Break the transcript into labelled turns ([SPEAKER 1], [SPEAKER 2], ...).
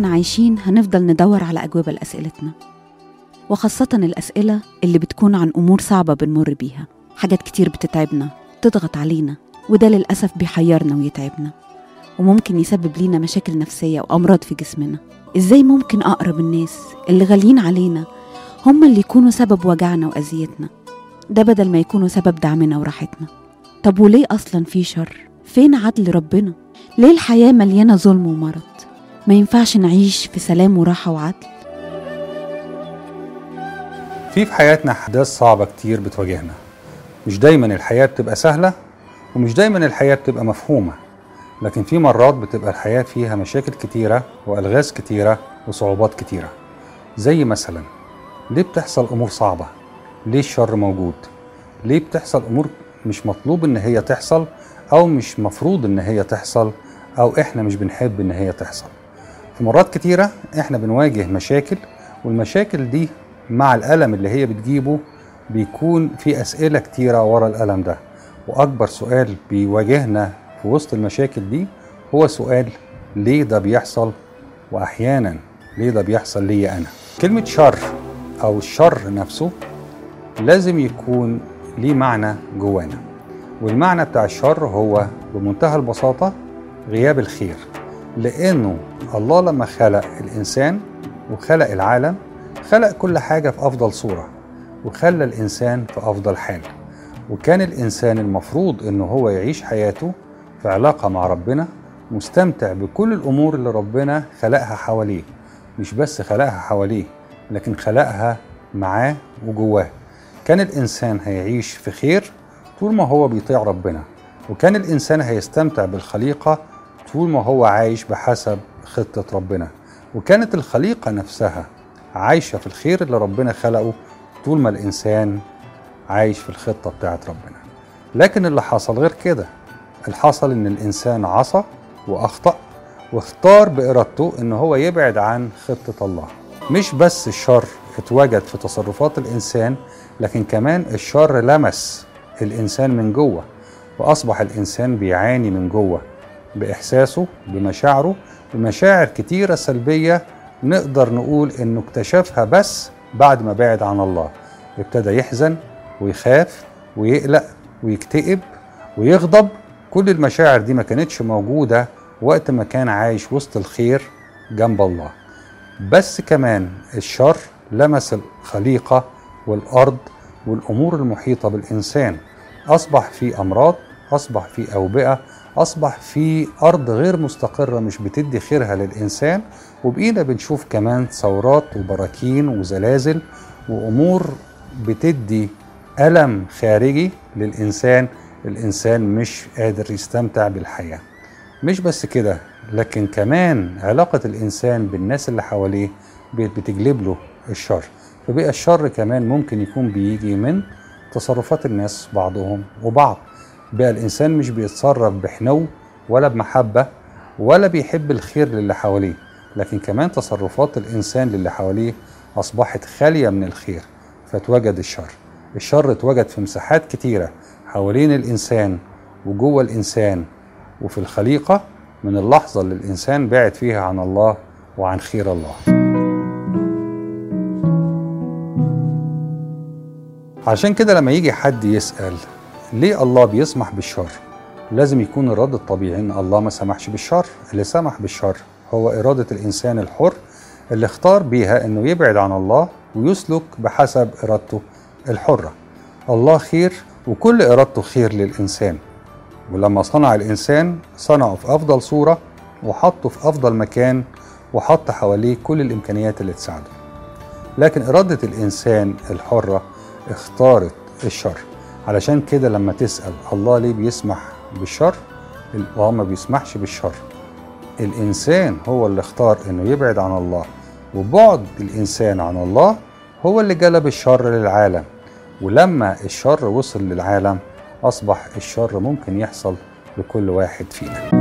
[SPEAKER 1] وإحنا عايشين هنفضل ندور على أجوبة لأسئلتنا وخاصة الأسئلة اللي بتكون عن أمور صعبة بنمر بيها حاجات كتير بتتعبنا تضغط علينا وده للأسف بيحيرنا ويتعبنا وممكن يسبب لينا مشاكل نفسية وأمراض في جسمنا إزاي ممكن أقرب الناس اللي غاليين علينا هم اللي يكونوا سبب وجعنا وأذيتنا ده بدل ما يكونوا سبب دعمنا وراحتنا طب وليه أصلا في شر؟ فين عدل ربنا؟ ليه الحياة مليانة ظلم ومرض؟ ما ينفعش نعيش في سلام وراحة وعدل؟
[SPEAKER 2] في في حياتنا أحداث صعبة كتير بتواجهنا مش دايما الحياة بتبقى سهلة ومش دايما الحياة بتبقى مفهومة لكن في مرات بتبقى الحياة فيها مشاكل كتيرة وألغاز كتيرة وصعوبات كتيرة زي مثلا ليه بتحصل أمور صعبة؟ ليه الشر موجود؟ ليه بتحصل أمور مش مطلوب إن هي تحصل أو مش مفروض إن هي تحصل أو إحنا مش بنحب إن هي تحصل في مرات كتيرة إحنا بنواجه مشاكل والمشاكل دي مع الألم اللي هي بتجيبه بيكون في أسئلة كتيرة ورا الألم ده. وأكبر سؤال بيواجهنا في وسط المشاكل دي هو سؤال ليه ده بيحصل؟ وأحيانا ليه ده بيحصل ليا أنا؟ كلمة شر أو الشر نفسه لازم يكون ليه معنى جوانا. والمعنى بتاع الشر هو بمنتهى البساطة غياب الخير. لأنه الله لما خلق الإنسان وخلق العالم خلق كل حاجة في أفضل صورة وخلى الإنسان في أفضل حال. وكان الإنسان المفروض إنه هو يعيش حياته في علاقة مع ربنا مستمتع بكل الأمور اللي ربنا خلقها حواليه. مش بس خلقها حواليه لكن خلقها معاه وجواه. كان الإنسان هيعيش في خير طول ما هو بيطيع ربنا. وكان الإنسان هيستمتع بالخليقة طول ما هو عايش بحسب خطة ربنا. وكانت الخليقة نفسها عايشة في الخير اللي ربنا خلقه طول ما الإنسان عايش في الخطة بتاعت ربنا. لكن اللي حصل غير كده اللي حصل إن الإنسان عصى وأخطأ واختار بإرادته إن هو يبعد عن خطة الله. مش بس الشر اتوجد في تصرفات الإنسان لكن كمان الشر لمس الإنسان من جوة وأصبح الإنسان بيعاني من جوة. بإحساسه بمشاعره بمشاعر كتيرة سلبية نقدر نقول إنه اكتشفها بس بعد ما بعد عن الله. ابتدى يحزن ويخاف ويقلق ويكتئب ويغضب. كل المشاعر دي ما كانتش موجودة وقت ما كان عايش وسط الخير جنب الله. بس كمان الشر لمس الخليقة والأرض والأمور المحيطة بالإنسان. أصبح في أمراض أصبح في أوبئة أصبح في أرض غير مستقرة مش بتدي خيرها للإنسان. وبقينا بنشوف كمان ثورات وبراكين وزلازل وأمور بتدي ألم خارجي للإنسان. الإنسان مش قادر يستمتع بالحياة. مش بس كده لكن كمان علاقة الإنسان بالناس اللي حواليه بتجلب له الشر. فبقى الشر كمان ممكن يكون بيجي من تصرفات الناس بعضهم وبعض. بقى الإنسان مش بيتصرف بحنو ولا بمحبة ولا بيحب الخير للي حواليه لكن كمان تصرفات الإنسان للي حواليه أصبحت خالية من الخير فتوجد الشر. الشر اتوجد في مساحات كتيرة حوالين الإنسان وجوه الإنسان وفي الخليقة من اللحظة اللي الإنسان بعد فيها عن الله وعن خير الله. عشان كده لما يجي حد يسأل ليه الله بيسمح بالشر؟ لازم يكون الرد الطبيعي إن الله ما سمحش بالشر. اللي سمح بالشر هو إرادة الإنسان الحر اللي اختار بيها إنه يبعد عن الله ويسلك بحسب إرادته الحرة. الله خير وكل إرادته خير للإنسان. ولما صنع الإنسان صنعه في أفضل صورة وحطه في أفضل مكان وحط حواليه كل الإمكانيات اللي تساعده. لكن إرادة الإنسان الحرة اختارت الشر. علشان كده لما تسأل الله ليه بيسمح بالشر الله ما بيسمحش بالشر. الإنسان هو اللي اختار إنه يبعد عن الله وبعد الإنسان عن الله هو اللي جلب الشر للعالم. ولما الشر وصل للعالم أصبح الشر ممكن يحصل لكل واحد فينا.